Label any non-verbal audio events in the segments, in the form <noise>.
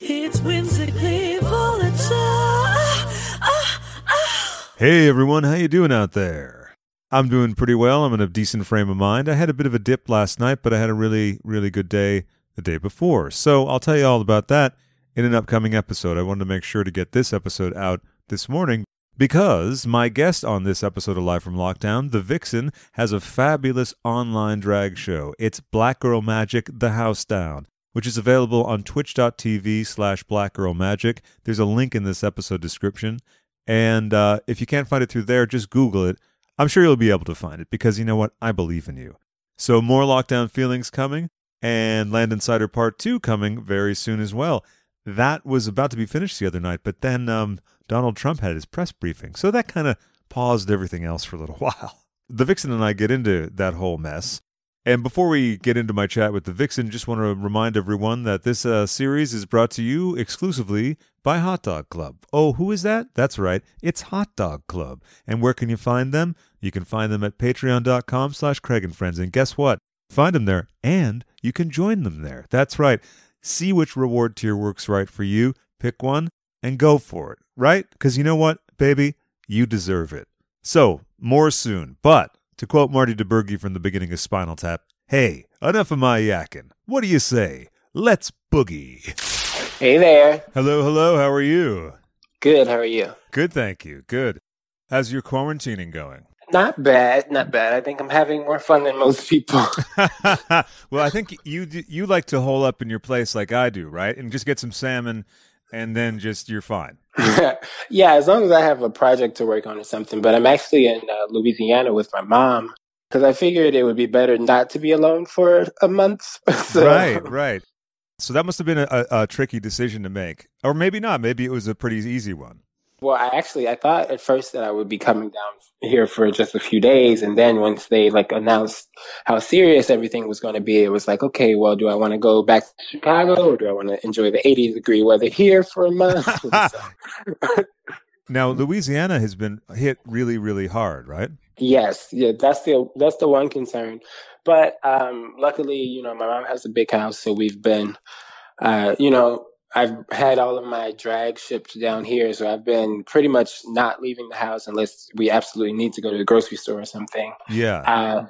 It's whimsically volatile. Hey everyone, how you doing out there? I'm doing pretty well. I'm in a decent frame of mind. I had a bit of a dip last night, but I had a really, really good day the day before. So I'll tell you all about that in an upcoming episode. I wanted to make sure to get this episode out this morning because my guest on this episode of Live from Lockdown, The Vixen, has a fabulous online drag show. It's Black Girl Magic The House Down which is available on twitch.tv slash blackgirlmagic. There's a link in this episode description. And uh, if you can't find it through there, just Google it. I'm sure you'll be able to find it because you know what? I believe in you. So more lockdown feelings coming and Land Insider Part 2 coming very soon as well. That was about to be finished the other night, but then um, Donald Trump had his press briefing. So that kind of paused everything else for a little <laughs> while. The Vixen and I get into that whole mess. And before we get into my chat with the Vixen, just want to remind everyone that this uh, series is brought to you exclusively by Hot Dog Club. Oh, who is that? That's right, it's Hot Dog Club. And where can you find them? You can find them at patreon.com slash Craig and Friends. And guess what? Find them there, and you can join them there. That's right. See which reward tier works right for you, pick one, and go for it, right? Because you know what, baby? You deserve it. So, more soon. But to quote Marty DiBergi from the beginning of Spinal Tap, hey, enough of my yakking. What do you say? Let's boogie. Hey there. Hello, hello. How are you? Good. How are you? Good, thank you. Good. How's your quarantining going? Not bad. Not bad. I think I'm having more fun than most people. <laughs> <laughs> well, I think you you like to hole up in your place like I do, right? And just get some salmon and then just you're fine. <laughs> yeah, as long as I have a project to work on or something. But I'm actually in uh, Louisiana with my mom because I figured it would be better not to be alone for a month. <laughs> so. Right, right. So that must have been a, a, a tricky decision to make, or maybe not. Maybe it was a pretty easy one. Well, I actually I thought at first that I would be coming down here for just a few days, and then once they like announced how serious everything was going to be, it was like, okay, well, do I want to go back to Chicago or do I want to enjoy the 80 degree weather here for a month? <laughs> <laughs> now, Louisiana has been hit really, really hard, right? Yes, yeah, that's the that's the one concern. But um, luckily, you know, my mom has a big house, so we've been, uh, you know, I've had all of my drag shipped down here, so I've been pretty much not leaving the house unless we absolutely need to go to the grocery store or something. Yeah. Uh,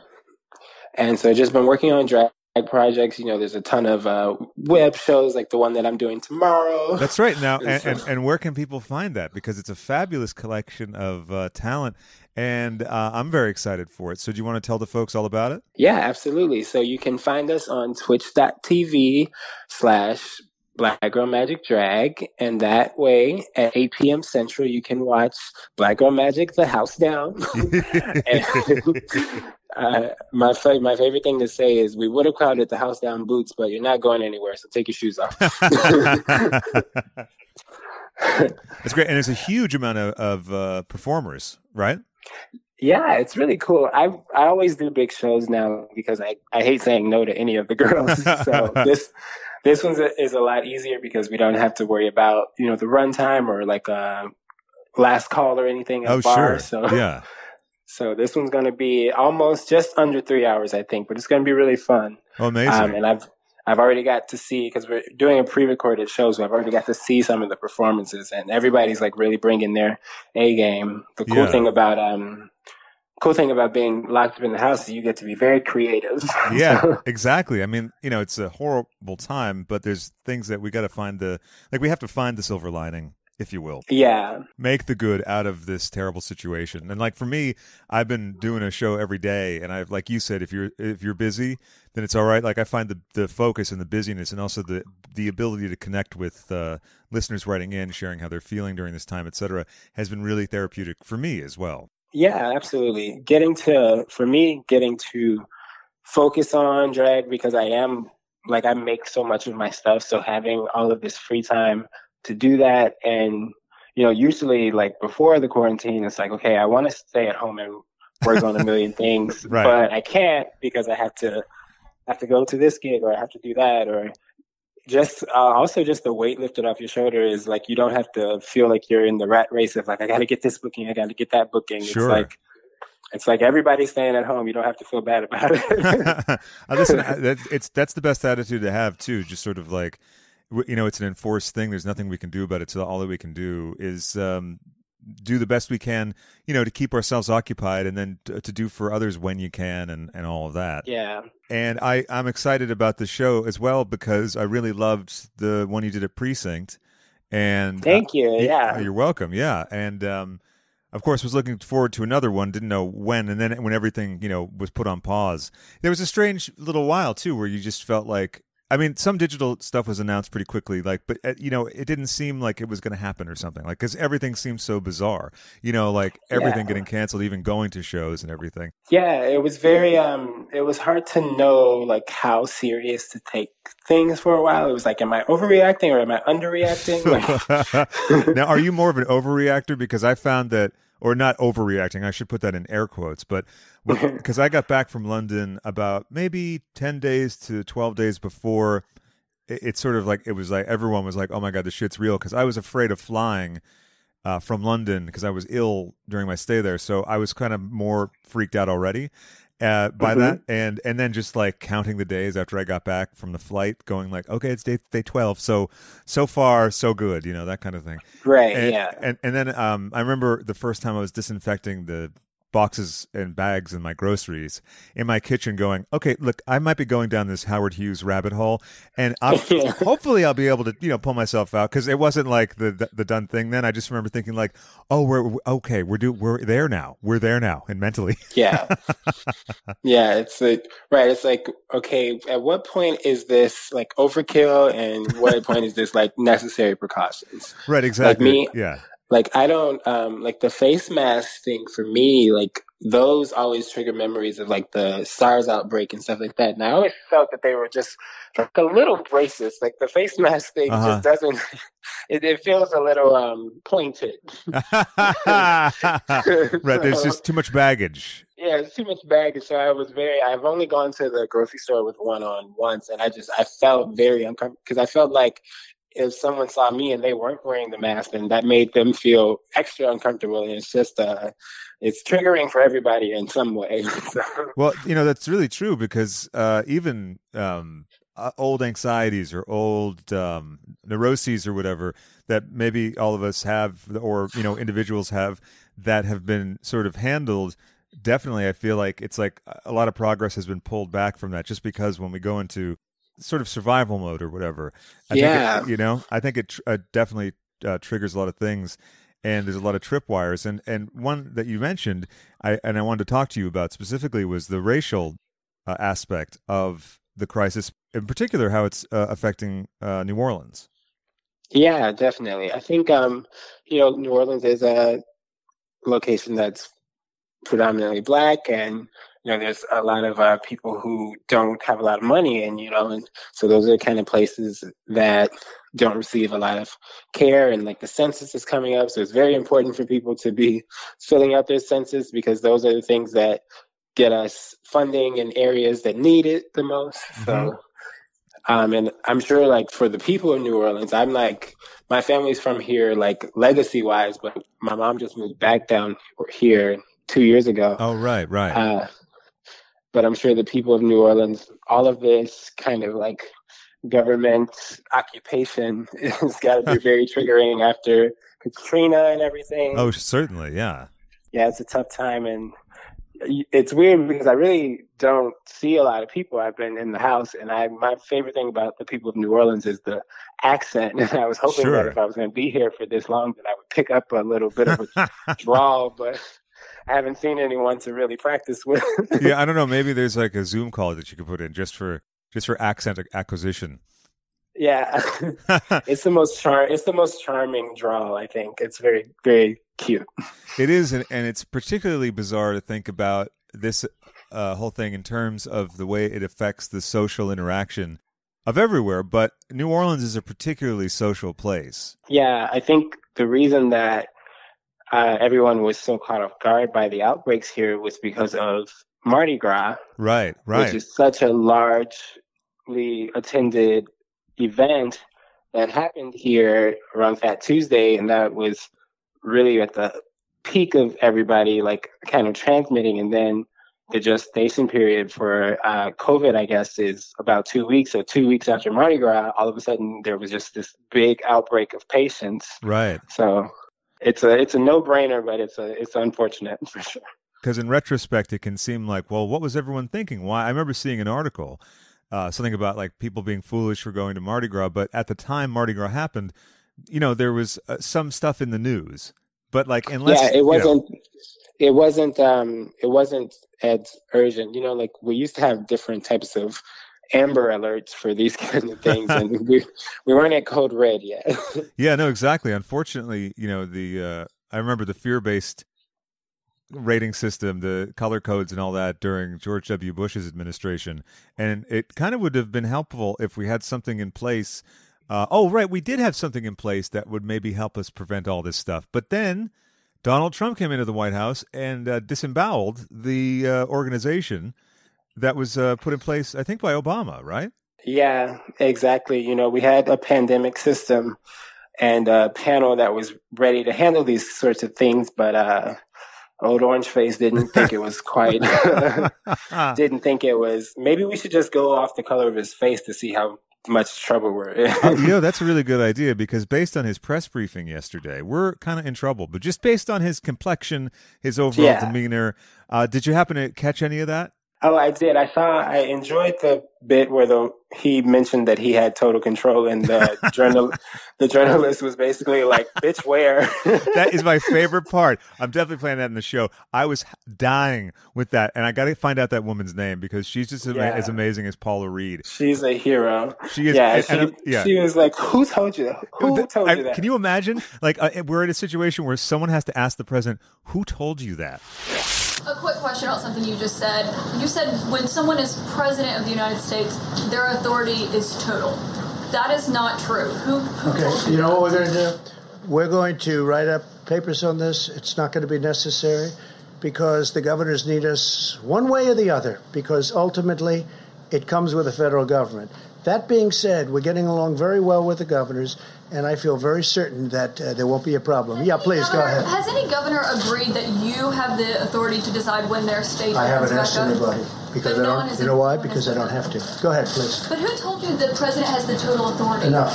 and so I've just been working on drag projects. You know, there's a ton of uh, web shows like the one that I'm doing tomorrow. That's right. Now, <laughs> and, and, and, where can people find that? Because it's a fabulous collection of uh, talent. And uh, I'm very excited for it. So, do you want to tell the folks all about it? Yeah, absolutely. So, you can find us on twitch.tv slash Black Girl Magic Drag, and that way at 8 p.m. Central you can watch Black Girl Magic: The House Down. <laughs> <laughs> and, uh, my fa- my favorite thing to say is we would have crowded the house down boots, but you're not going anywhere, so take your shoes off. <laughs> That's great, and there's a huge amount of, of uh, performers, right? Yeah, it's really cool. I I always do big shows now because I, I hate saying no to any of the girls. So this this one is a lot easier because we don't have to worry about, you know, the runtime or like a last call or anything. oh, bar. sure. So, <laughs> yeah. <laughs> So this one's going to be almost just under three hours, I think, but it's going to be really fun. Oh, amazing. Um, and I've, I've already got to see, because we're doing a pre-recorded show, so I've already got to see some of the performances and everybody's like really bringing their A game. The cool yeah. thing about, um, cool thing about being locked up in the house is you get to be very creative. <laughs> yeah, exactly. I mean, you know, it's a horrible time, but there's things that we got to find the like we have to find the silver lining if you will. Yeah. Make the good out of this terrible situation. And like for me, I've been doing a show every day and I've like you said if you're if you're busy, then it's all right. Like I find the the focus and the busyness and also the the ability to connect with uh, listeners writing in, sharing how they're feeling during this time, etc., has been really therapeutic for me as well. Yeah, absolutely. Getting to, for me, getting to focus on drag because I am like I make so much of my stuff. So having all of this free time to do that and you know, usually like before the quarantine, it's like, okay, I want to stay at home and work on a <laughs> million things, Right. but I can't because I have to I have to go to this gig or I have to do that or just uh, also just the weight lifted off your shoulder is like you don't have to feel like you're in the rat race of like I got to get this booking, I got to get that booking. Sure. It's like it's like everybody's staying at home. You don't have to feel bad about it. <laughs> <laughs> Uh, Listen, I- that, it's that's the best attitude to have too. Just sort of like, you know, it's an enforced thing. There's nothing we can do about it. So all that we can do is um, do the best we can, you know, to keep ourselves occupied, and then t- to do for others when you can, and and all of that. yeah. And I I'm excited about the show as well because I really loved the one you did at Precinct. And Thank you. y- Yeah. you're welcome. Yeah, and um, of course, was looking forward to another one. Didn't know when, and then when everything you know was put on pause, there was a strange little while too where you just felt like. I mean, some digital stuff was announced pretty quickly, like, but uh, you know, it didn't seem like it was going to happen or something, like, because everything seems so bizarre. You know, like everything Yeah. getting canceled, even going to shows and everything. Yeah, it was very um it was hard to know like how serious to take things for a while. It was like am I overreacting or am I underreacting? <laughs> Now, are you more of an overreactor? Because I found that, or not overreacting, I should put that in air quotes, but because <laughs> I got back from London about maybe 10 days to 12 days before, it, it's sort of like, it was like everyone was like, oh my God, this shit's real. Because I was afraid of flying uh, from London because I was ill during my stay there. So I was kind of more freaked out already. Uh, by Mhm. that and and then just like counting the days after I got back from the flight, going like, okay, it's day day twelve, so so far so good, you know that kind of thing. right, And, yeah. and and then um, I remember the first time I was disinfecting the boxes and bags and my groceries in my kitchen, going, okay, look, I might be going down this Howard Hughes rabbit hole, and <laughs> hopefully I'll be able to you know pull myself out because it wasn't like the, the the done thing. Then I just remember thinking like, oh, we're okay, we're do we're there now, we're there now, and mentally, <laughs> Yeah. yeah, it's like right, it's like okay, at what point is this like overkill and what point is this like necessary precautions? right? Exactly. me- yeah. Like I don't um like the face mask thing for me, like those always trigger memories of like the SARS outbreak and stuff like that. And I always felt that they were just like a little racist. Like the face <laughs> mask thing Uh-huh. just doesn't <laughs> it, it feels a little um pointed. <laughs> right. There's just too much baggage. yeah, it's too much baggage. So I was very. I've only gone to the grocery store with one on once, and I just I felt very uncomfortable because I felt like if someone saw me and they weren't wearing the mask, then that made them feel extra uncomfortable, and it's just uh, it's triggering for everybody in some way. <laughs> Well, you know that's really true because uh, even um, uh, old anxieties or old um, neuroses or whatever that maybe all of us have, or you know, individuals have that have been sort of handled. Definitely, I feel like it's like a lot of progress has been pulled back from that, just because when we go into sort of survival mode or whatever, I Yeah. think it, you know, I think it tr- uh, definitely uh, triggers a lot of things and there's a lot of tripwires. And and one that you mentioned, I and I wanted to talk to you about specifically was the racial uh, aspect of the crisis, in particular, how it's uh, affecting uh, New Orleans. yeah, definitely. I think um, you know, New Orleans is a location that's predominantly black and you know there's a lot of uh, people who don't have a lot of money and you know and so those are the kind of places that don't receive a lot of care and like the census is coming up so it's very important for people to be filling out their census because those are the things that get us funding in areas that need it the most. So um and i'm sure like for the people of new orleans i'm like my family's from here like legacy wise but my mom just moved back down here two years ago. Oh, right, right. uh, but I'm sure the people of New Orleans, all of this kind of like government occupation <laughs> has got to be <laughs> very triggering after Katrina and everything. oh, certainly, yeah. Yeah, it's a tough time. And it's weird because I really don't see a lot of people. I've been in the house, and I my favorite thing about the people of New Orleans is the accent. <laughs> And I was hoping Sure. that if I was going to be here for this long, that I would pick up a little bit of a drawl, but I haven't seen anyone to really practice with. <laughs> yeah, I don't know. Maybe <laughs> there's like a Zoom call that you could put in just for just for accent acquisition. yeah, <laughs> it's the most char. It's the most charming drawl. I think it's very very cute. It is, and, and it's particularly bizarre to think about this uh, whole thing in terms of the way it affects the social interaction of everywhere, but New Orleans is a particularly social place. Yeah, I think the reason that uh, everyone was so caught off guard by the outbreaks here was because of Mardi Gras, Right, right. which is such a largely attended event that happened here around Fat Tuesday, and that was really at the peak of everybody like kind of transmitting, and then the gestation period for uh, COVID, I guess, is about two weeks. So two weeks after Mardi Gras, all of a sudden there was just this big outbreak of patients. right. So it's a it's a no brainer, but it's a it's unfortunate <laughs> for sure. Because in retrospect, it can seem like, well, what was everyone thinking? Why? I remember seeing an article, uh, something about like people being foolish for going to Mardi Gras, but at the time Mardi Gras happened, you know, there was uh, some stuff in the news, but like unless yeah, it wasn't. It wasn't. Um, it wasn't as urgent. You know, like we used to have different types of amber alerts for these <laughs> kind of things, and we we weren't at code red yet. <laughs> Yeah, no, exactly. Unfortunately, you know, the uh, I remember the fear-based rating system, the color codes and all that during George W. Bush's administration, and it kind of would have been helpful if we had something in place. Uh, oh, right, we did have something in place that would maybe help us prevent all this stuff. But then Donald Trump came into the White House and uh, disemboweled the uh, organization that was uh, put in place, I think, by Obama, right? yeah, exactly. You know, we had a pandemic system and a panel that was ready to handle these sorts of things, but uh, old Orange Face didn't <laughs> think it was quite. <laughs> didn't think it was. Maybe we should just go off the color of his face to see how much trouble we're in. Oh, you know, <laughs> that's a really good idea because based on his press briefing yesterday, we're kind of in trouble. But just based on his complexion, his overall Yeah. demeanor, uh, did you happen to catch any of that? Oh, I did. I saw. I enjoyed the bit where the he mentioned that he had total control, and the <laughs> journal, the journalist was basically like, "Bitch, where?" <laughs> That is my favorite part. I'm definitely playing that in the show. I was dying with that, and I got to find out that woman's name because she's just Yeah. as amazing as Paula Reid. She's a hero. She is. Yeah, she, uh, yeah. she was like, "Who told you? Who Th- told I- you that?" Can you imagine? Like, uh, we're in a situation where someone has to ask the president, "Who told you that?" A quick question about something you just said. You said when someone is president of the United States, their authority is total. That is not true. Who, who Okay, you know what we're going to do? We're going to write up papers on this. It's not going to be necessary because the governors need us one way or the other because ultimately it comes with the federal government. That being said, we're getting along very well with the governors, and I feel very certain that uh, there won't be a problem. Yeah, please go ahead. Has any governor agreed that you have the authority to decide when their state I haven't asked up? anybody because But I don't. has- You know why? Because I don't have to. Go ahead, please. But who told you the president has the total authority? Enough.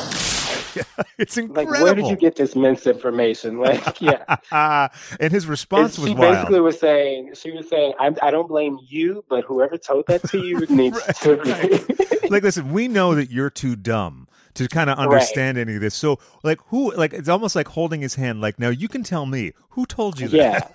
<laughs> It's like, incredible. where did you get this misinformation? <laughs> Like, yeah. Ah, <laughs> and his response And was she wild. basically was saying, she was saying, I, I don't blame you, but whoever told that to you needs to. like listen we know that you're too dumb to kind of understand any of this so like who like it's almost like holding his hand like now you can tell me who told you yeah.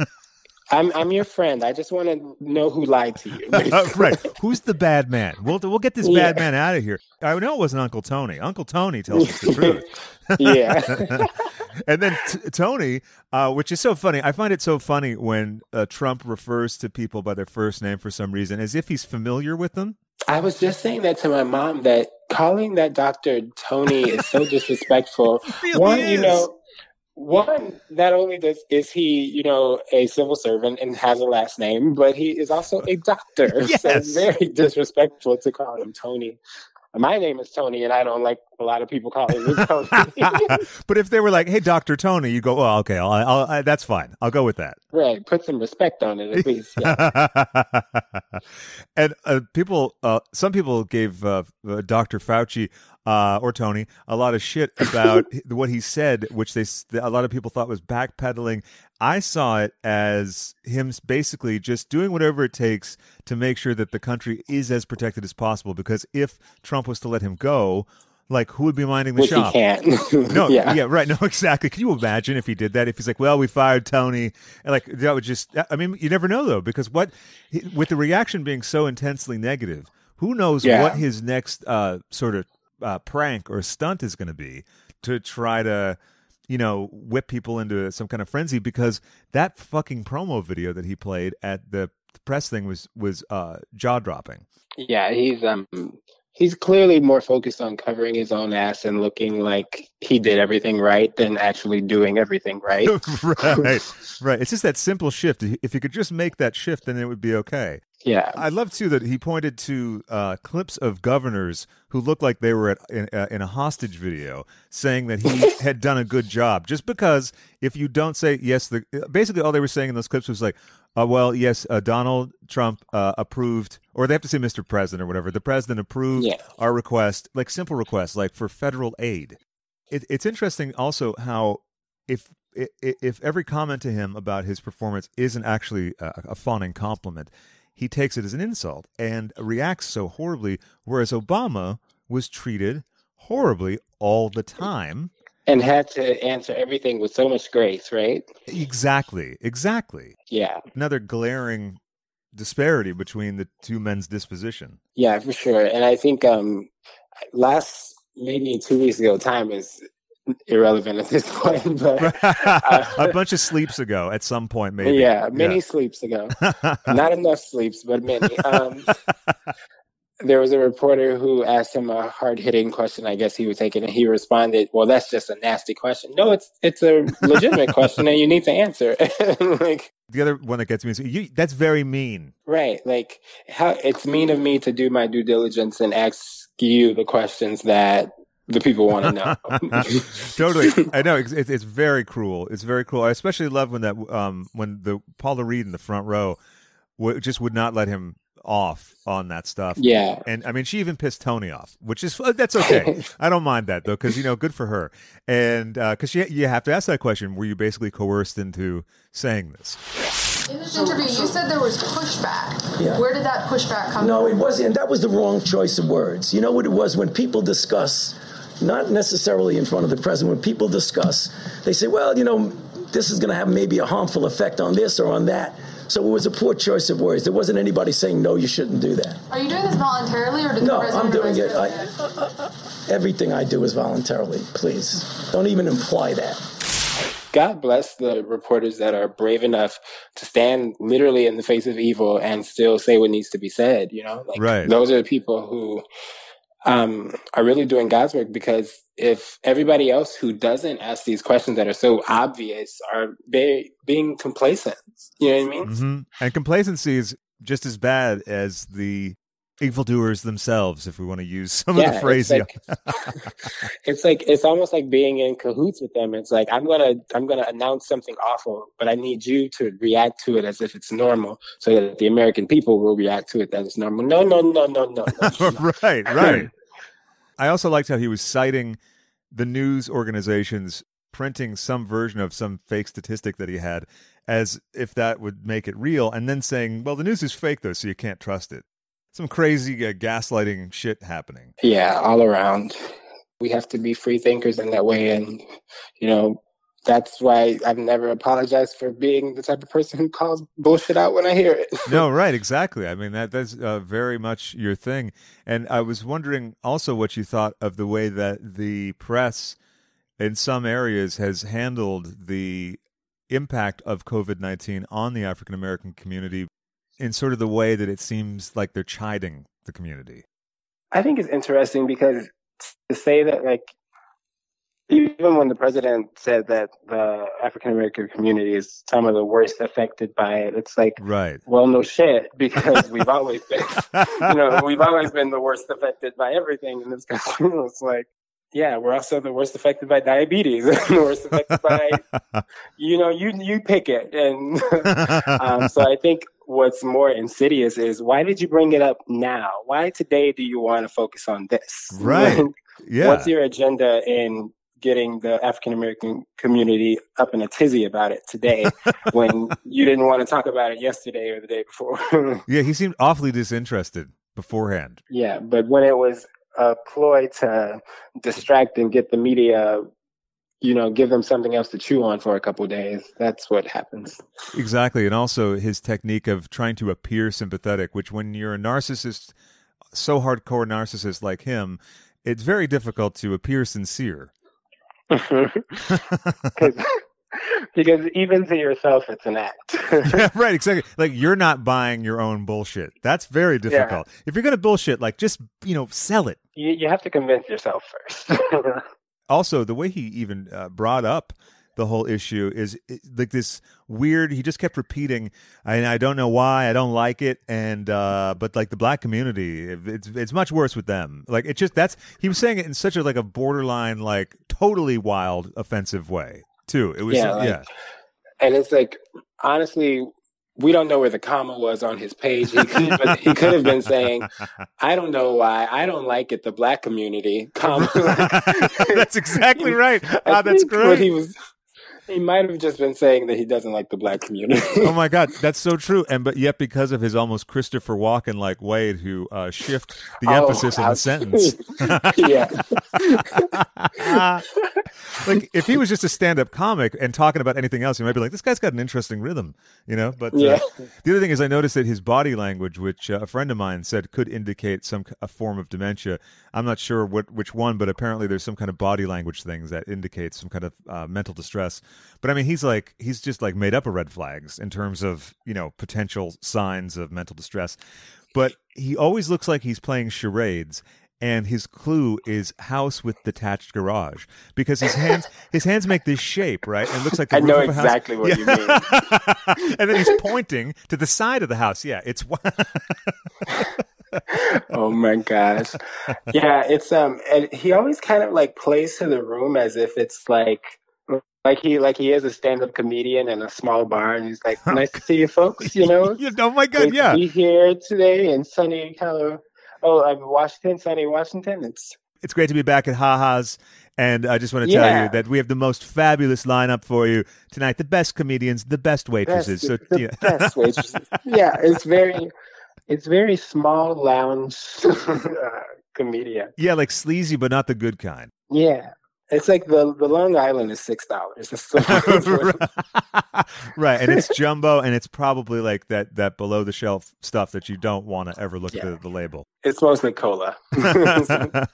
I'm I'm your friend. I just want to know who lied to you. Uh, <laughs> right who's the bad man? We'll we'll get this bad man out of here. I know it wasn't uncle tony. Uncle tony tells us the <laughs> truth. Yeah. <laughs> and then t- tony uh, which is so funny. I find it so funny when uh, trump refers to people by their first name for some reason as if he's familiar with them. I was just saying that to my mom that calling that doctor Tony is so disrespectful. one, you know, one not only does is he, you know, a civil servant and has a last name, but he is also a doctor. <laughs> Yes. it's very disrespectful to call him Tony. My name is Tony, and I don't like a lot of people calling me <laughs> Tony. <laughs> but if they were like hey dr tony you go oh okay I'll, I'll, I, that's fine i'll go with that right? Put some respect on it, at least. Yeah. and uh, people, uh, some people gave uh, uh, Dr. Fauci uh, or Tony a lot of shit <coughs> about what he said, which they a lot of people thought was backpedaling. I saw it as him basically just doing whatever it takes to make sure that the country is as protected as possible. Because if Trump was to let him go, like who would be minding the Which he shop? can't. No, <laughs> yeah. yeah. right. No, <laughs> exactly. Can you imagine if he did that? If he's like, "Well, we fired Tony," and like that would just. I mean, you never know though, because what with the reaction being so intensely negative, who knows Yeah. what his next uh, sort of uh, prank or stunt is going to be to try to, you know, whip people into some kind of frenzy? Because that fucking promo video that he played at the press thing was was uh, jaw dropping. Yeah, he's um he's clearly more focused on covering his own ass and looking like he did everything right than actually doing everything right. <laughs> right, right. It's just that simple shift. If you could just make that shift, then it would be okay. Yeah. I love too that he pointed to uh, clips of governors who looked like they were at, in, uh, in a hostage video, saying that he <laughs> had done a good job. Just because if you don't say yes, the basically all they were saying in those clips was like, uh, "Well, yes, uh, Donald Trump uh, approved," or they have to say "Mr. President" or whatever. The president approved Yeah. our request, like simple requests, like for federal aid. It, it's interesting also how if if every comment to him about his performance isn't actually a, a fawning compliment, he takes it as an insult and reacts so horribly. Whereas Obama was treated horribly all the time. And had to answer everything with so much grace, right? Exactly, exactly. Yeah. Another glaring disparity between the two men's disposition. Yeah, for sure. And I think um last maybe two weeks ago time is irrelevant at this <laughs> point, but <laughs> a bunch of sleeps ago, at some point, maybe. yeah, many sleeps ago. <laughs> Not enough sleeps, but many. Um, there was a reporter who asked him a hard hitting question. I guess he was take it, and he responded, "Well, that's just a nasty question. No, it's it's a legitimate question, and you need to answer." like, the other one that gets me is you, that's very mean. right? Like, how it's mean of me to do my due diligence and ask you the questions that the people want to know. <laughs> totally, I know it's, it's it's very cruel. It's very cruel. I especially love when that um when the Paula Reid in the front row w- just would not let him off on that stuff. Yeah. and I mean she even pissed Tony off, which is uh, that's okay. <laughs> I don't mind that though because you know good for her. And because you you have to ask that question: Were you basically coerced into saying this? In this interview, you said there was pushback. Yeah. Where did that pushback come No, from? it wasn't. That was the wrong choice of words. You know what it was? When people discuss, not necessarily in front of the president, when people discuss, they say, well, you know, this is going to have maybe a harmful effect on this or on that. So it was a poor choice of words. There wasn't anybody saying, no, you shouldn't do that. Are you doing this voluntarily, or did No, the president I'm doing it. advise you? I, everything I do is voluntarily. Please. Don't even imply that. God bless the reporters that are brave enough to stand literally in the face of evil and still say what needs to be said. You know, like Right. those are the people who um, are really doing God's work. Because if everybody else who doesn't ask these questions that are so obvious are be- being complacent, you know what I mean? hmm And complacency is just as bad as the evildoers themselves, if we want to use some of the it's phrasing. like, <laughs> <laughs> it's like it's almost like being in cahoots with them. It's like I'm gonna I'm gonna announce something awful, but I need you to react to it as if it's normal, so that the American people will react to it as it's normal. No, no, no, no, no. no. <laughs> right, right. I also liked how he was citing the news organizations printing some version of some fake statistic that he had as if that would make it real, and then saying, well, the news is fake, though, so you can't trust it. Some crazy uh, gaslighting shit happening. yeah, all around. We have to be free thinkers in that way, and you know that's why I've never apologized for being the type of person who calls bullshit out when I hear it. no, <laughs> right, exactly. I mean that that's uh, very much your thing. And I was wondering also what you thought of the way that the press in some areas has handled the impact of COVID-19 on the African American community in sort of the way that it seems like they're chiding the community. I think it's interesting because to say that, like, even when the president said that the African American community is some of the worst affected by it, it's like, Right. well, no shit, because we've <laughs> always been, you know, we've always been the worst affected by everything in this country. It's like, yeah, we're also the worst affected by diabetes, <laughs> the worst affected by, you know, you you pick it, and <laughs> um, so I think what's more insidious is why did you bring it up now? Why today do you want to focus on this? Right. <laughs> Yeah. What's your agenda in getting the African American community up in a tizzy about it today <laughs> when you didn't want to talk about it yesterday or the day before? <laughs> yeah, he seemed awfully disinterested beforehand. yeah, but when it was a ploy to distract and get the media, you know, give them something else to chew on for a couple days, that's what happens. Exactly. And also his technique of trying to appear sympathetic, which when you're a narcissist, so hardcore narcissist like him, it's very difficult to appear sincere. <laughs> because even to yourself, it's an act. <laughs> yeah, right, exactly. Like you're not buying your own bullshit. That's very difficult. If you're gonna bullshit, like just you know, sell it. you, you have to convince yourself first. <laughs> Also, the way he even uh, brought up the whole issue is like this weird. He just kept repeating, and I don't know why. I don't like it, and uh, but like the black community, it's it's much worse with them. Like it just that's he was saying it in such a like a borderline, like totally wild, offensive way too. It was Yeah, like- yeah. and it's like honestly we don't know where the comma was on his page he could, have been, he could have been saying i don't know why i don't like it the black community comma <laughs> that's exactly <laughs> right. Ah, that's think what he great. was he might have just been saying that he doesn't like the black community oh my god, <laughs> that's so true. And but yet, because of his almost Christopher Walken like way to uh, shift the Oh, emphasis in the sentence. <laughs> yeah <laughs> like if he was just a stand-up comic and talking about anything else, you might be like, "This guy's got an interesting rhythm," you know. But uh, Yeah. the other thing is, I noticed that his body language, which uh, a friend of mine said could indicate some a form of dementia. I'm not sure what which one, but apparently there's some kind of body language things that indicates some kind of uh, mental distress. But I mean, he's like he's just like made up of red flags in terms of you know potential signs of mental distress. But he always looks like he's playing charades and his clue is house with detached garage because his hands <laughs> his hands make this shape right and it looks like the I roof know of a house. exactly what you mean <laughs> and then he's pointing to the side of the house yeah it's <laughs> oh my gosh yeah it's um and he always kind of like plays to the room as if it's like like he like he is a stand-up comedian in a small bar and he's like <laughs> nice to see you folks you know <laughs> oh my god Great to yeah be here today in sunny Colorado. Oh, I'm Washington, sunny Washington. It's it's great to be back at haha's and I just want to tell Yeah. you that we have the most fabulous lineup for you tonight. The best comedians, the best waitresses. best, so the yeah. best <laughs> waitresses. yeah, it's very, it's very small lounge uh, comedian. yeah, like sleazy, but not the good kind. Yeah, it's like the the Long Island is six dollars. <laughs> <laughs> right, and it's jumbo, and it's probably like that that below the shelf stuff that you don't want to ever look Yeah. at the label. it's mostly cola. <laughs>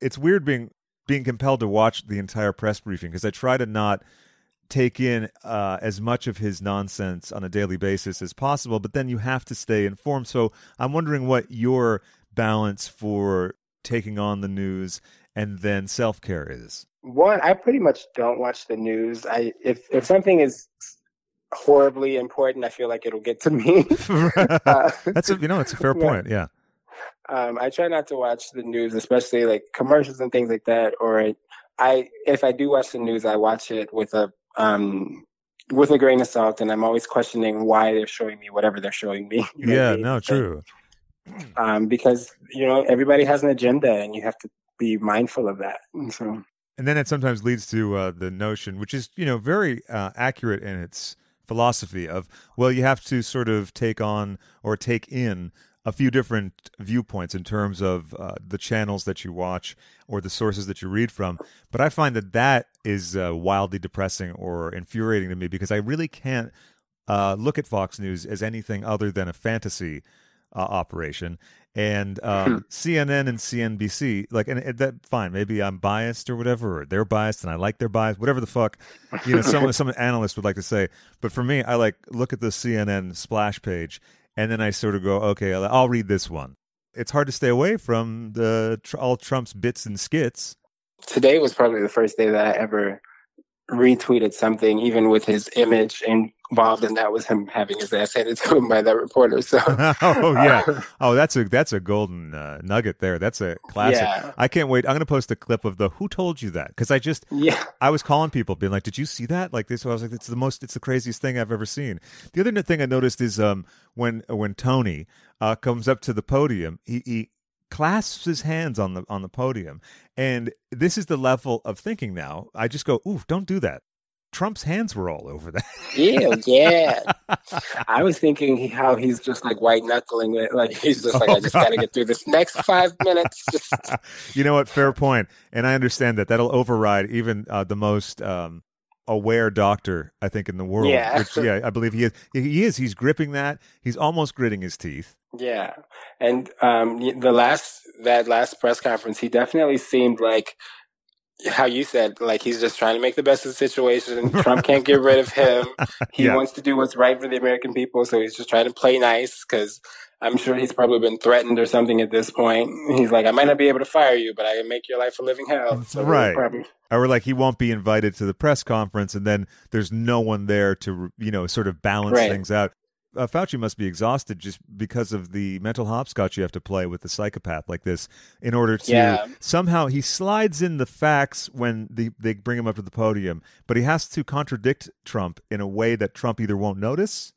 it's weird being being compelled to watch the entire press briefing because I try to not take in uh, as much of his nonsense on a daily basis as possible, but then you have to stay informed. So I'm wondering what your balance for taking on the news and then self care is. One, I pretty much don't watch the news. I if if something is horribly important, I feel like it'll get to me. <laughs> <laughs> Uh, That's a you know it's a fair point. Yeah. um, I try not to watch the news, especially like commercials and things like that. Or I, if I do watch the news, I watch it with a um, with a grain of salt, and I'm always questioning why they're showing me whatever they're showing me. <laughs> You know what I Yeah. mean? No. True. Um, because you know everybody has an agenda, and you have to be mindful of that. And so And then it sometimes leads to uh, the notion, which is you know very uh, accurate in its philosophy of well, you have to sort of take on or take in a few different viewpoints in terms of uh, the channels that you watch or the sources that you read from. But I find that that is uh, wildly depressing or infuriating to me because I really can't uh, look at Fox News as anything other than a fantasy uh, operation. And <laughs> um, CNN and CNBC, like, and, and that fine. Maybe I'm biased or whatever, or they're biased, and I like their bias, whatever the fuck, you know. Some <laughs> some analyst would like to say, but for me, I like look at the CNN splash page, and then I sort of go, okay, I'll, I'll read this one. It's hard to stay away from the all Trump's bits and skits. today was probably the first day that I ever retweeted something, even with his image involved, and that was him having his ass handed to him by that reporter. So, <laughs> oh yeah. <laughs> Oh, that's a that's a golden uh, nugget there. That's a classic. Yeah. I can't wait. I'm going to post a clip of the "Who told you that?" because I just yeah, I was calling people, being like, "Did you see that?" Like this. I was like, "It's the most. It's the craziest thing I've ever seen." The other thing I noticed is um when when Tony uh, comes up to the podium, he, he clasps his hands on the on the podium, and this is the level of thinking now. I just go, "Ooh, don't do that." Trump's hands were all over that. yeah, yeah. <laughs> I was thinking how he's just like white knuckling it. Like he's just like, Oh, I just got to get through this next five minutes. Just <laughs> you know what? Fair point, and I understand that that'll override even uh, the most um, aware doctor I think in the world. Yeah. which, yeah, I believe he is. He is. He's gripping that. He's almost gritting his teeth. Yeah, and um, the last that last press conference, he definitely seemed like how you said, like he's just trying to make the best of the situation. <laughs> Trump can't get rid of him. He Yeah. wants to do what's right for the American people, so he's just trying to play nice because I'm sure he's probably been threatened or something at this point. He's like, I might not be able to fire you, but I can make your life a living hell. So Right. Probably, Or like he won't be invited to the press conference, and then there's no one there to you know sort of balance Right. things out. Uh, Fauci must be exhausted just because of the mental hopscotch you have to play with a psychopath like this in order to Yeah. somehow he slides in the facts when the, they bring him up to the podium, but he has to contradict Trump in a way that Trump either won't notice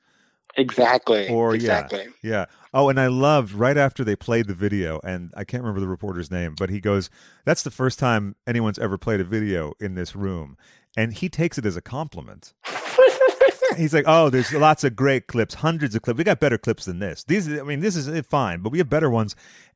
exactly. or exactly. yeah, yeah. Oh, and I loved right after they played the video, and I can't remember the reporter's name, but he goes, "That's the first time anyone's ever played a video in this room," and he takes it as a compliment. <laughs> He's like, "Oh, there's lots of great clips, hundreds of clips. We got better clips than this. These, I mean, this is eh, fine, but we have better ones."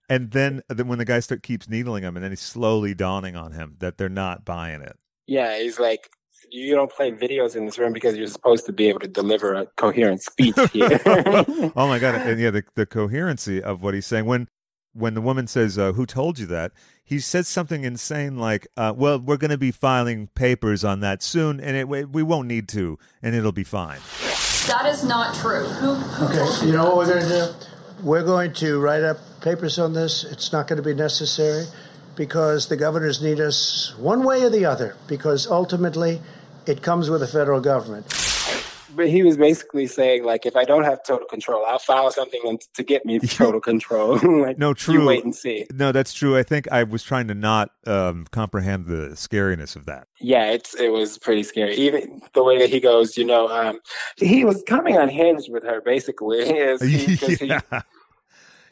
And then, then when the guy start keeps needling him, and then he's slowly dawning on him that they're not buying it. Yeah, he's like, you don't play videos in this room because you're supposed to be able to deliver a coherent speech here. <laughs> <laughs> oh my god! And yeah, the the coherency of what he's saying when when the woman says, uh, "Who told you that?" He says something insane like, uh, "Well, we're going to be filing papers on that soon, and it, we we won't need to, and it'll be fine." That is not true. Who, who Okay, told so you know what we're going to do? We're going to write up papers on this. It's not going to be necessary because the governors need us one way or the other because ultimately it comes with the federal government. but he was basically saying, like, if I don't have total control, I'll file something to get me <laughs> total control. <laughs> like, No, You true. wait and see. No, that's true. I think I was trying to not um, comprehend the scariness of that. Yeah, it's it was pretty scary. Even the way that he goes, you know, um, he was coming unhinged with her. Basically, <laughs> is because he, yeah.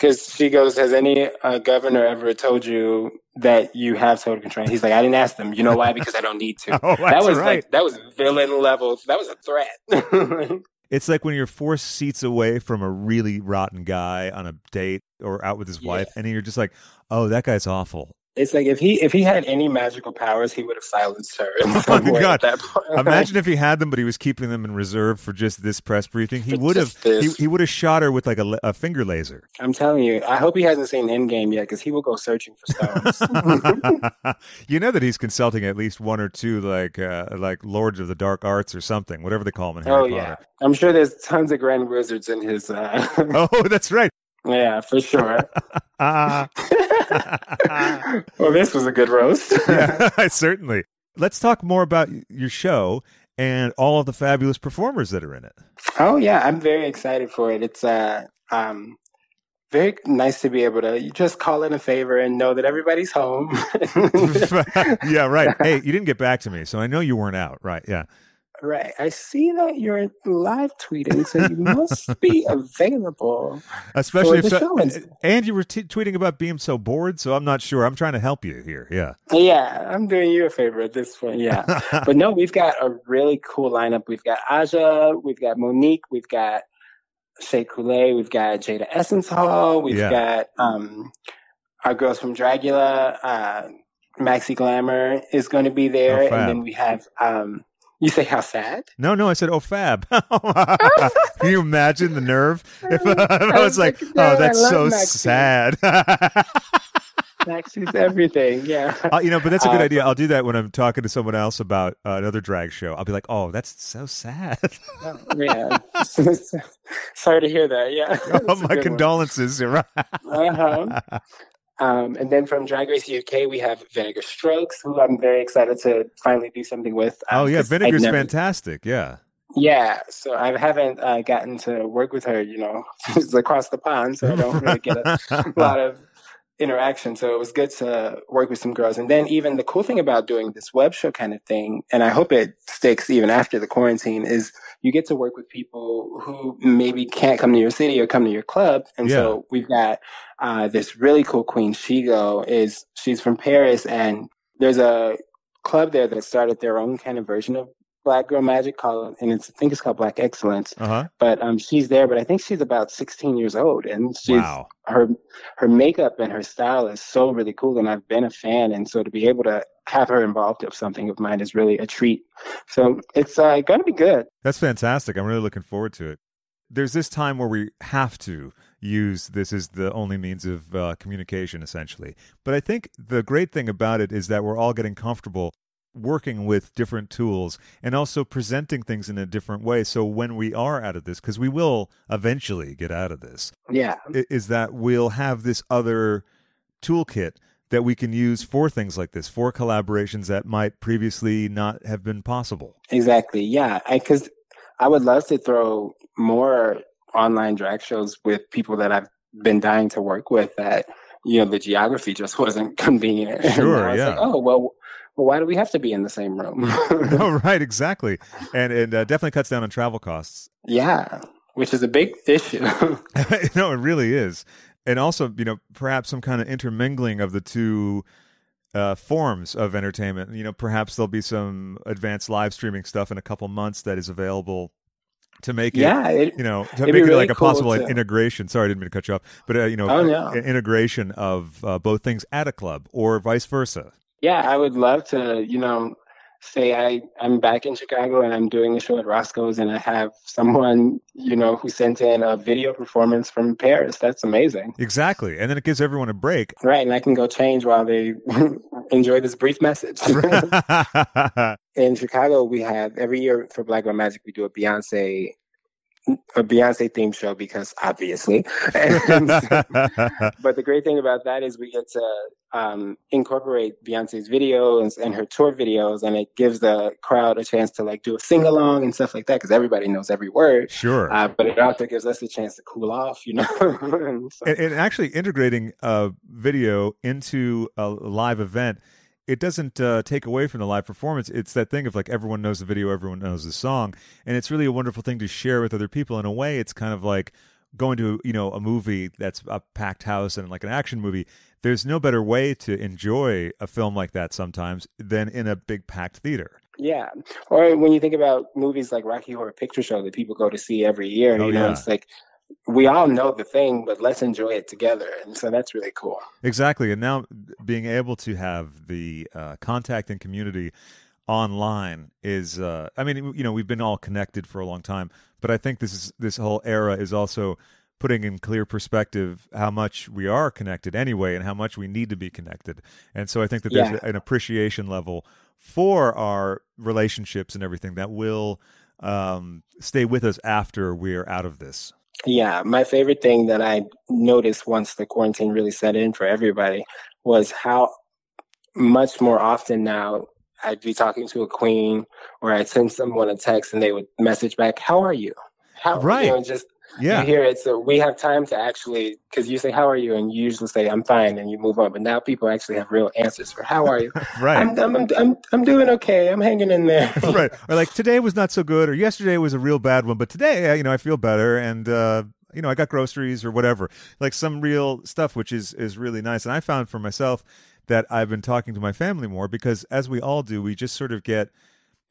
Because she goes, "Has any uh, governor ever told you that you have total control?" He's like, "I didn't ask them. You know why? Because I don't need to." <laughs> Oh, that was right. like that was villain levels. That was a threat. <laughs> It's like when you're four seats away from a really rotten guy on a date or out with his wife, and you're just like, "Oh, that guy's awful." It's like if he if he had any magical powers, he would have silenced her. <laughs> Oh my god! At that point. Imagine if he had them, but he was keeping them in reserve for just this press briefing. He would have he, he would have shot her with like a, a finger laser. I'm telling you, I hope he hasn't seen Endgame yet because he will go searching for stones. <laughs> you know that he's consulting at least one or two like uh, like Lords of the Dark Arts or something, whatever they call them in Harry oh Potter. yeah, I'm sure there's tons of grand wizards in his. Uh, <laughs> Oh, that's right. yeah, for sure. Ah. <laughs> well, this was a good roast. <laughs> yeah, <laughs> certainly. Let's talk more about your show and all of the fabulous performers that are in it. Oh yeah, I'm very excited for it. It's uh um very nice to be able to just call in a favor and know that everybody's home. yeah, right. Hey, you didn't get back to me, so I know you weren't out. Right? Yeah. Right. I see that you're live tweeting, so you must be available. Especially For if the so, show and- and you were t- tweeting about being so bored, so I'm not sure. I'm trying to help you here. Yeah. Yeah, I'm doing you a favor at this point. Yeah. <laughs> but no, we've got a really cool lineup. We've got Aja, we've got Monique, we've got Shea Couleé, we've got Jada Essence Hall, we've Yeah. got um, our girls from Dragula, uh, Maxi Glamour is going to be there, Oh, and then we have. Um, you say how sad? No, no, I said, oh, fab. <laughs> Can you imagine the nerve? If, <laughs> I was like, No, oh, that's so Maxine. sad. <laughs> Maxi's everything. Yeah. Uh, you know, but that's a good Uh, idea. I'll do that when I'm talking to someone else about uh, another drag show. I'll be like, oh, that's so sad. yeah. Sorry to hear that. Yeah. oh, my good one. condolences. You're right. Uh-huh. Um, and then from Drag Race UK, we have Vinegar Strokes, who I'm very excited to finally do something with. um, oh, yeah, Vinegar's never- fantastic. Yeah. Yeah, so I haven't uh, gotten to work with her, you know, <laughs> she's across the pond, so I don't really get a <laughs> lot of interaction. So it was good to work with some girls. And then even the cool thing about doing this web show kind of thing, and I hope it sticks even after the quarantine, is you get to work with people who maybe can't come to your city or come to your club. And Yeah. so we've got uh, this really cool queen, Shigo, is she's from Paris, and there's a club there that started their own kind of version of Black Girl Magic called, and it's I think it's called Black Excellence. Uh huh. But um, she's there, but I think she's about 16 years old, and she's Wow. her her makeup and her style is so really cool, and I've been a fan, and so to be able to have her involved with something of mine is really a treat. So it's uh, going to be good. That's fantastic. I'm really looking forward to it. There's this time where we have to use this as the only means of uh, communication, essentially. But I think the great thing about it is that we're all getting comfortable working with different tools and also presenting things in a different way. So when we are out of this, because we will eventually get out of this, Yeah. is that we'll have this other toolkit that we can use for things like this, for collaborations that might previously not have been possible. Exactly. Yeah. Because I, would love to throw more online drag shows with people that I've been dying to work with that, you know, the geography just <laughs> wasn't convenient. Sure, I was like, yeah. oh, well, well, why do we have to be in the same room? <laughs> oh, <laughs> right, exactly, and and uh, definitely cuts down on travel costs. yeah. Which is a big issue. no, it really is, and also you know perhaps some kind of intermingling of the two uh, forms of entertainment. You know, perhaps there'll be some advanced live streaming stuff in a couple months that is available to make it. yeah. It, You know, to make it really like a cool possible to- integration. Sorry, I didn't mean to cut you off, but uh, you know, Oh, no. an integration of uh, both things at a club or vice versa. Yeah, I would love to, you know, say I, I'm back in Chicago and I'm doing a show at Roscoe's and I have someone, you know, who sent in a video performance from Paris. That's amazing. Exactly, and then it gives everyone a break. Right. And I can go change while they <laughs> enjoy this brief message. <laughs> in Chicago, we have every year for Black Girl Magic, we do a Beyonce. A Beyonce themed show because obviously, <laughs> <laughs> but the great thing about that is we get to um, incorporate Beyonce's videos and her tour videos, and it gives the crowd a chance to like do a sing along and stuff like that because everybody knows every word. sure. Uh, but it also gives us a chance to cool off, you know. <laughs> And so- and, and actually integrating uh, video into a live event it doesn't uh, take away from the live performance it's that thing of like everyone knows the video everyone knows the song and it's really a wonderful thing to share with other people in a way it's kind of like going to you know a movie that's a packed house and like an action movie there's no better way to enjoy a film like that sometimes than in a big packed theater Yeah. Or when you think about movies like Rocky Horror Picture Show that people go to see every year, and Oh, you know, yeah. it's like we all know the thing, but let's enjoy it together. And so that's really cool. Exactly, and now being able to have the uh, contact and community online is, uh, I mean, you know, we've been all connected for a long time, but I think this is this whole era is also putting in clear perspective how much we are connected anyway, and how much we need to be connected. And so I think that there's Yeah. an appreciation level for our relationships and everything that will um, stay with us after we're out of this. Yeah, my favorite thing that I noticed once the quarantine really set in for everybody was how much more often now I'd be talking to a queen or I'd send someone a text and they would message back, "How are you?" How Right. You know, just Yeah, you hear it. So we have time to actually, because you say, "How are you?" and you usually say, "I'm fine," and you move on. But now people actually have real answers for "How are you?" <laughs> right. I'm, I'm, I'm, I'm, doing okay. I'm hanging in there. <laughs> right. Or like today was not so good, or yesterday was a real bad one, but today, you know, I feel better, and uh, you know, I got groceries or whatever, like some real stuff, which is is really nice. And I found for myself that I've been talking to my family more because, as we all do, we just sort of get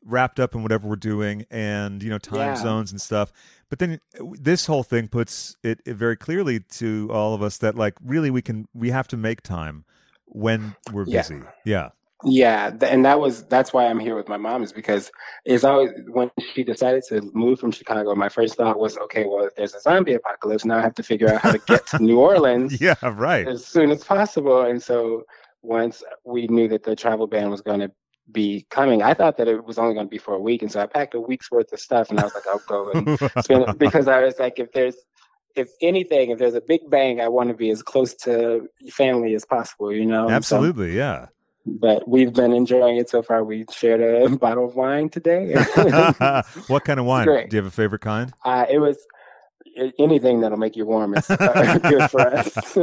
wrapped up in whatever we're doing, and you know, time Yeah. zones and stuff. But then this whole thing puts it, it very clearly to all of us that like really we can we have to make time when we're Yeah. busy. Yeah. Yeah, and that was that's why I'm here with my mom is because it's always when she decided to move from Chicago. My first thought was, okay, well, if there's a zombie apocalypse, now I have to figure out how to get to New Orleans <laughs> Yeah. Right. as soon as possible. And so once we knew that the travel ban was going to be coming, I thought that it was only going to be for a week, and so I packed a week's worth of stuff, and I was like, I'll go and <laughs> spend because I was like, if there's if anything, if there's a big bang, I want to be as close to family as possible, you know. And so- Absolutely. Yeah. but we've been enjoying it so far. We shared a <laughs> bottle of wine today. <laughs> what kind of wine? Do you have a favorite kind? uh, it was anything that'll make you warm is uh, good for us.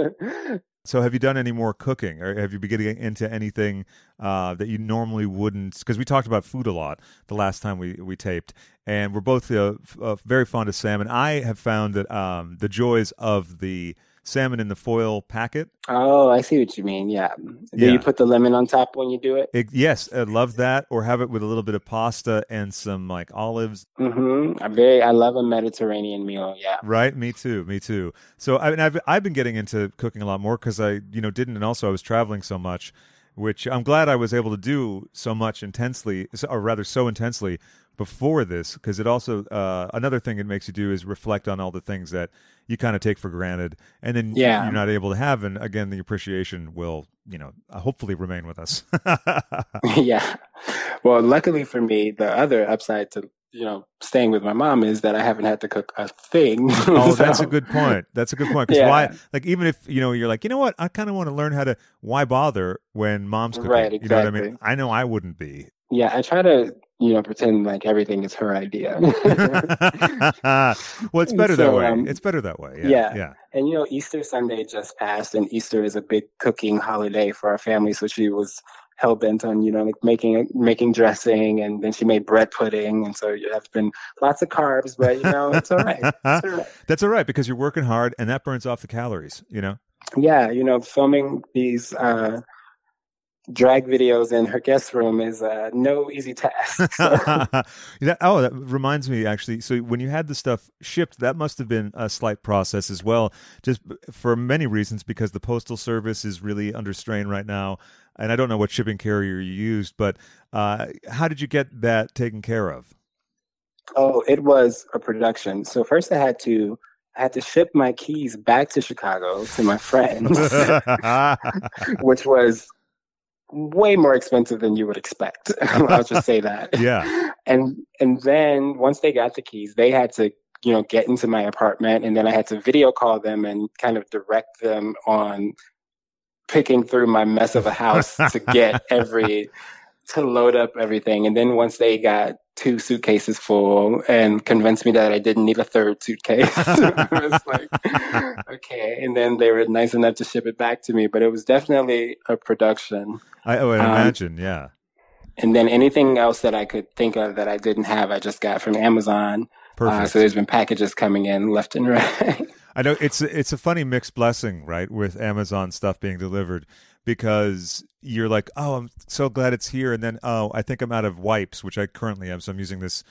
So, have you done any more cooking, or have you been getting into anything uh, that you normally wouldn't? Because we talked about food a lot the last time we we taped, and we're both uh, f- uh, very fond of salmon. I have found that um, the joys of the salmon in the foil packet. oh, I see what you mean. Yeah. Do Yeah. you put the lemon on top when you do it? It, yes, I love that. Or have it with a little bit of pasta and some like olives. Mm-hmm. I'm very. I love a Mediterranean meal. Yeah. Right, me too, me too. So I mean, I've I've been getting into cooking a lot more because I you know didn't, and also I was traveling so much, which I'm glad I was able to do so much intensely, or rather, so intensely before this, because it also uh, another thing it makes you do is reflect on all the things that you kind of take for granted, and then Yeah. you're not able to have, and again, the appreciation will, you know, uh, hopefully remain with us. <laughs> <laughs> yeah. Well, luckily for me, the other upside to you know staying with my mom is that I haven't had to cook a thing. <laughs> Oh, that's a good point. That's a good point. Because Yeah. why? Like, even if you know, you're like, you know what? I kind of want to learn how to. Why bother when mom's cooking? Right, You know what I mean? I know I wouldn't be. Yeah, I try to you know pretend like everything is her idea. <laughs> well, it's better that way. um, it's better that way. Yeah. yeah. Yeah. And you know, Easter Sunday just passed, and Easter is a big cooking holiday for our family. So she was hell bent on you know like making making dressing, and then she made bread pudding, and so you have been lots of carbs, but you know it's all right. <laughs> It's all right. That's all right because you're working hard and that burns off the calories. You know. Yeah, you know, filming these uh, drag videos in her guest room is uh, no easy task. <laughs> So, <laughs> That- oh, that reminds me actually. So when you had the stuff shipped, that must have been a slight process as well, just for many reasons. Because the postal service is really under strain right now, and I don't know what shipping carrier you used, but uh, how did you get that taken care of? oh, it was a production. So first, I had to I had to ship my keys back to Chicago to my friends, <laughs> which was way more expensive than you would expect. <laughs> I'll just say that. <laughs> yeah. and and then once they got the keys they had to you know get into my apartment and then i had to video call them and kind of direct them on picking through my mess of a house <laughs> to get every to load up everything and then once they got two suitcases full and convinced me that i didn't need a third suitcase I was like okay and then they were nice enough to ship it back to me but it was definitely a production I, oh, I Um, imagine. Yeah. and then anything else that I could think of that I didn't have, I just got from Amazon. Uh, Perfect. so there's been packages coming in left and <laughs> right. I know it's it's a funny mixed blessing, right, with Amazon stuff being delivered because you're like, oh, I'm so glad it's here, and then oh, I think I'm out of wipes, which I currently am, so I'm using this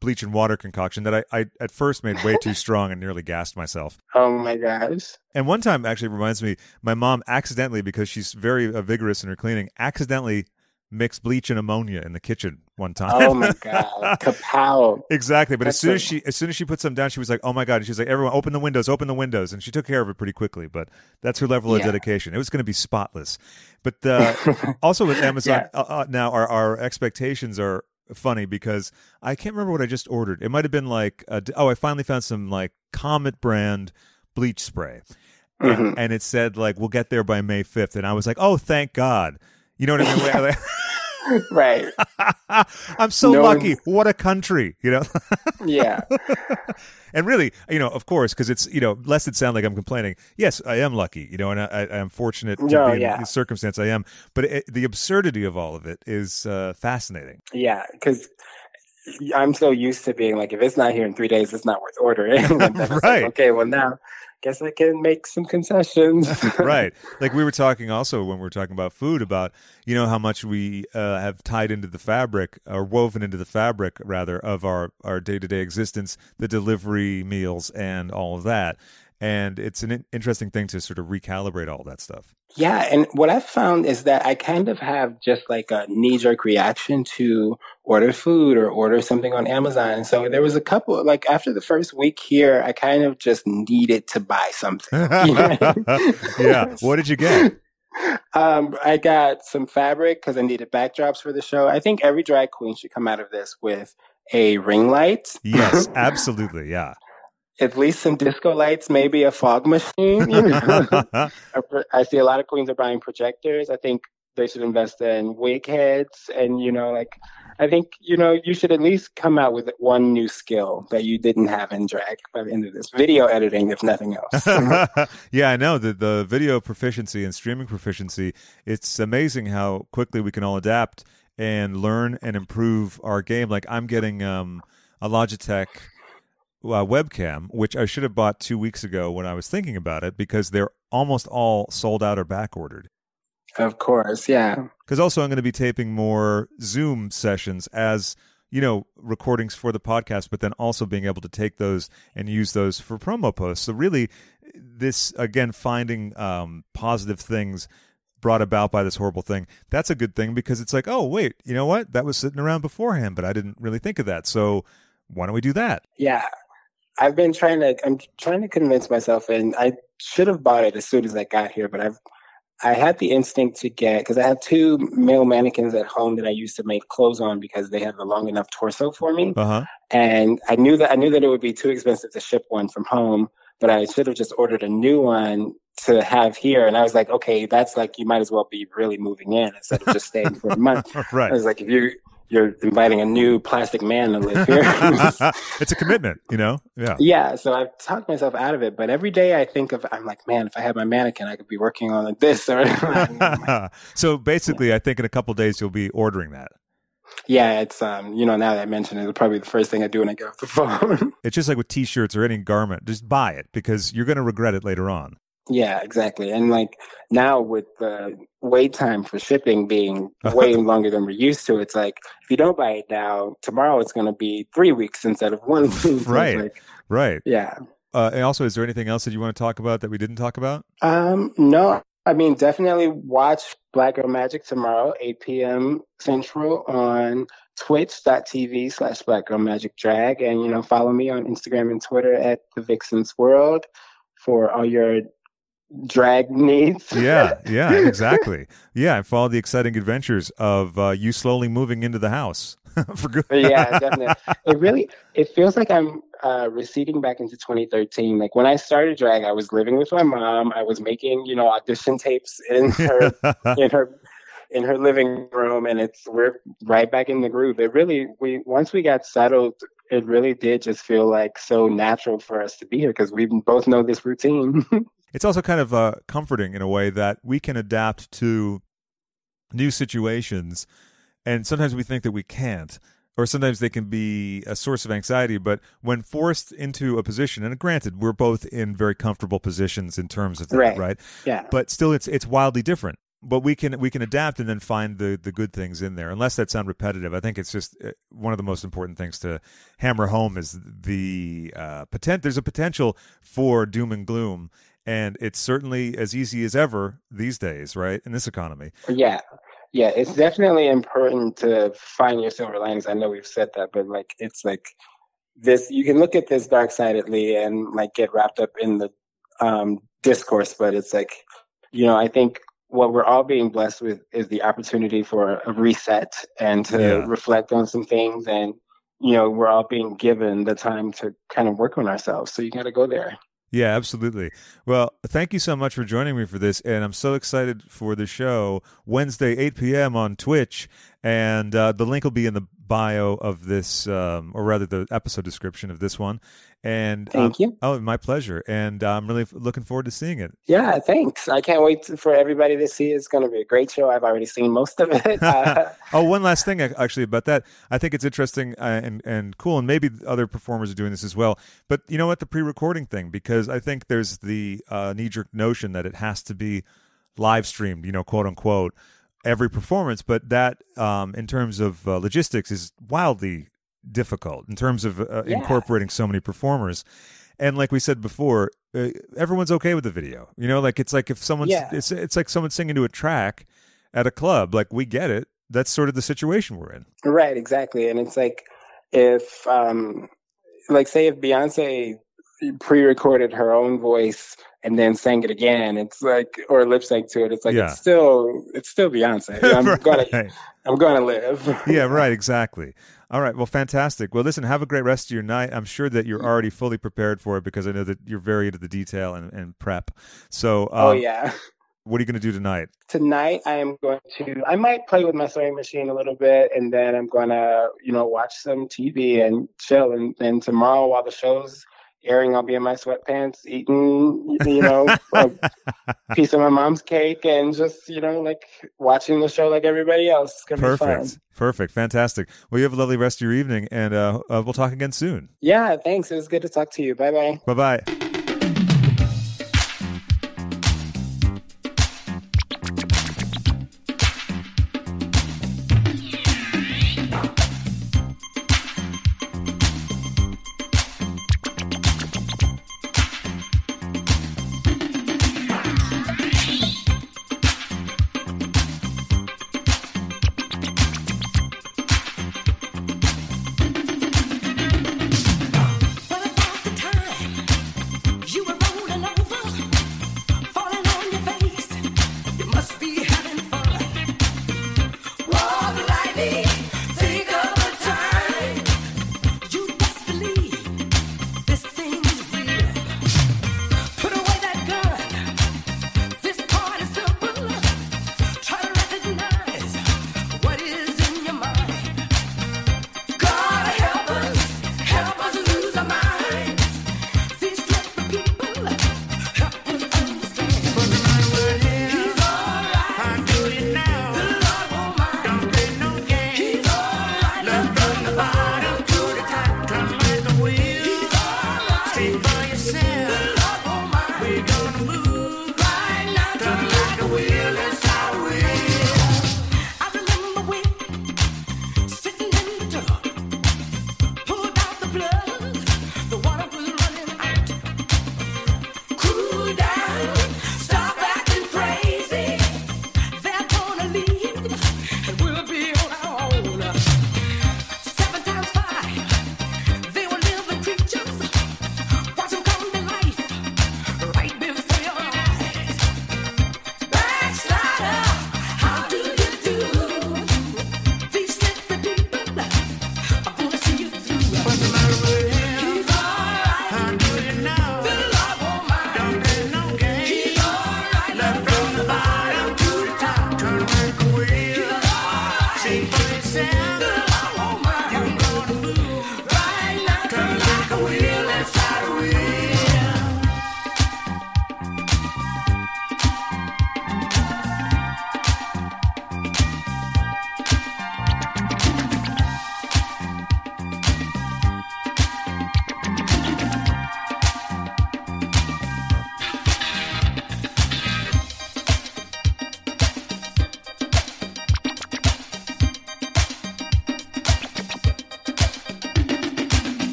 bleach and water concoction that I, I at first made way too <laughs> strong and nearly gassed myself. oh my gosh. And one time actually reminds me, my mom accidentally, because she's very uh, vigorous in her cleaning, accidentally mixed bleach and ammonia in the kitchen one time. Oh my <laughs> god. Kapow. Exactly, but as soon as she as soon as she put some down, she was like, "Oh my god!" And she was like, "Everyone, open the windows, open the windows," and she took care of it pretty quickly. But that's her level of dedication. It was going to be spotless. But uh, <laughs> also with Amazon uh, uh, now, our our expectations are funny because I can't remember what I just ordered. It might have been like, uh, oh, I finally found some like Comet brand bleach spray, and, Mhm. and it said like we'll get there by May fifth, and I was like, oh, thank God. You know what I mean? <laughs> <laughs> Right. <laughs> I'm so No lucky. one's- What a country, you know. <laughs> Yeah. and really, you know, of course, because it's you know, lest it sound like I'm complaining. Yes, I am lucky, you know, and I, I am fortunate to No, be in yeah. the circumstance I am. But it, the absurdity of all of it is uh, fascinating. Yeah. Because I'm so used to being like, if it's not here in three days, it's not worth ordering. <laughs> It's like, Right. okay. Well, now guess I can make some concessions. <laughs> right. Like we were talking also when we were talking about food about you know how much we uh, have tied into the fabric or woven into the fabric rather of our our day to day existence, the delivery meals and all of that. And it's an interesting thing to sort of recalibrate all that stuff. Yeah, and what I've found is that I kind of have just like a knee jerk reaction to order food or order something on Amazon. So there was a couple, like after the first week here, I kind of just needed to buy something. <laughs> You know? yeah. What did you get? <laughs> um, I got some fabric because I needed backdrops for the show. I think every drag queen should come out of this with a ring light. Yes, <laughs> absolutely. Yeah. At least some disco lights, maybe a fog machine. You know? <laughs> I see a lot of queens are buying projectors. I think they should invest in wig heads and you know like I think you know you should at least come out with one new skill that you didn't have in drag by the end of this video editing if nothing else. <laughs> yeah, I know the the video proficiency and streaming proficiency. It's amazing how quickly we can all adapt and learn and improve our game. Like I'm getting um, a Logitech uh, webcam, which I should have bought two weeks ago when I was thinking about it, because they're almost all sold out or back ordered. of course, yeah. Because also I'm going to be taping more Zoom sessions as you know recordings for the podcast, but then also being able to take those and use those for promo posts. So really, this again finding um, positive things brought about by this horrible thing. That's a good thing because it's like, oh wait, you know what? That was sitting around beforehand, but I didn't really think of that. So why don't we do that? Yeah. I've been trying to I'm trying to convince myself and I should have bought it as soon as I got here, but I've I had the instinct to get because I have two male mannequins at home that I used to make clothes on because they have a long enough torso for me. Uh-huh. And I knew that I knew that it would be too expensive to ship one from home, but I should have just ordered a new one to have here. And I was like, okay, that's like you might as well be really moving in instead of just staying for a month. <laughs> right. I was like, if you you're inviting a new plastic man to live here. <laughs> it's a commitment, you know? Yeah. Yeah. So I've talked myself out of it. But every day I think of, I'm like, man, if I had my mannequin, I could be working on like this or. <laughs> so basically, yeah. I think in a couple days you'll be ordering that. Yeah, it's um, you know, now that I mention it, it's probably the first thing I do when I get off the <laughs> phone. it's just like with t-shirts or any garment, just buy it because you're going to regret it later on. Yeah, exactly. And like now with the wait time for shipping being <laughs> way longer than we're used to, it's like if you don't buy it now, tomorrow it's going to be three weeks instead of one <laughs> week. right. Like, right. Yeah. Uh, and also, is there anything else that you want to talk about that we didn't talk about? Um, no. I mean, definitely watch Black Girl Magic tomorrow, 8 p.m. Central on twitch.tv slash Black Girl Magic Drag. And, you know, follow me on Instagram and Twitter at The Vixen's World for all your drag needs. <laughs> yeah, yeah, exactly. Yeah, and follow the exciting adventures of uh, you slowly moving into the house <laughs> for good. yeah, <laughs> definitely. It really it feels like I'm uh, receding back into 2013. Like when I started drag, I was living with my mom. I was making you know audition tapes in her in her in her living room, and it's we're right back in the groove. It really we once we got settled. It really did just feel like so natural for us to be here because we both know this routine. It's also kind of uh, comforting in a way that we can adapt to new situations and sometimes we think that we can't or sometimes they can be a source of anxiety but when forced into a position and granted we're both in very comfortable positions in terms of that right, right? yeah. But still it's it's wildly different. But we can we can adapt and then find the the good things in there. Unless that sound repetitive i think it's just uh, one of the most important things to hammer home is the uh potent there's a potential for doom and gloom and it's certainly as easy as ever these days right in this economy. Yeah. Yeah it's definitely important to find your silver linings. I know we've said that but like it's like this you can look at this dark sidedly and like get wrapped up in the um discourse but it's like you know i think what we're all being blessed with is the opportunity for a reset and to Yeah. reflect on some things and you know we're all being given the time to kind of work on ourselves. So you got to go there Yeah, absolutely. Well, thank you so much for joining me for this, and I'm so excited for the show Wednesday, 8 p.m. on Twitch, and uh, the link will be in the bio of this, um, or rather, the episode description of this one. And Thank um, you. Oh, my pleasure, and uh, I'm really f- looking forward to seeing it. yeah thanks i can't wait for everybody to see it. it's going to be a great show i've already seen most of it <laughs> uh, oh, one last thing actually about that. I think it's interesting uh, and and cool, and maybe other performers are doing this as well. But you know what, the pre-recording thing, because I think there's the uh, knee-jerk notion that it has to be live streamed, you know, quote unquote, every performance. But that, um, in terms of uh, logistics, is wildly difficult in terms of uh, Yeah. incorporating so many performers. And like we said before, uh, everyone's okay with the video. You know, like it's like if someone's Yeah. it's it's like someone singing to a track at a club. Like we get it. That's sort of the situation we're in. Right, exactly. And it's like if um like say if Beyonce pre-recorded her own voice and then sang it again, it's like or lip sync to it, it's like Yeah. it's still it's still Beyonce. <laughs> I'm gonna I'm gonna live. yeah, <laughs> right, exactly. All right, well, fantastic. Well, listen, have a great rest of your night. I'm sure that you're already fully prepared for it because I know that you're very into the detail and, and prep. So, um, oh yeah. what are you going to do tonight? Tonight I am going to I might play with my sewing machine a little bit and then I'm gonna, you know, watch some TV and chill and then tomorrow while the show's airing I'll be in my sweatpants eating you know a <laughs> piece of my mom's cake and just, you know, like watching the show like everybody else. It's gonna be fun. Perfect, perfect, fantastic. Well, you have a lovely rest of your evening, and uh, uh, we'll talk again soon. Yeah, thanks. It was good to talk to you. Bye bye. Bye bye.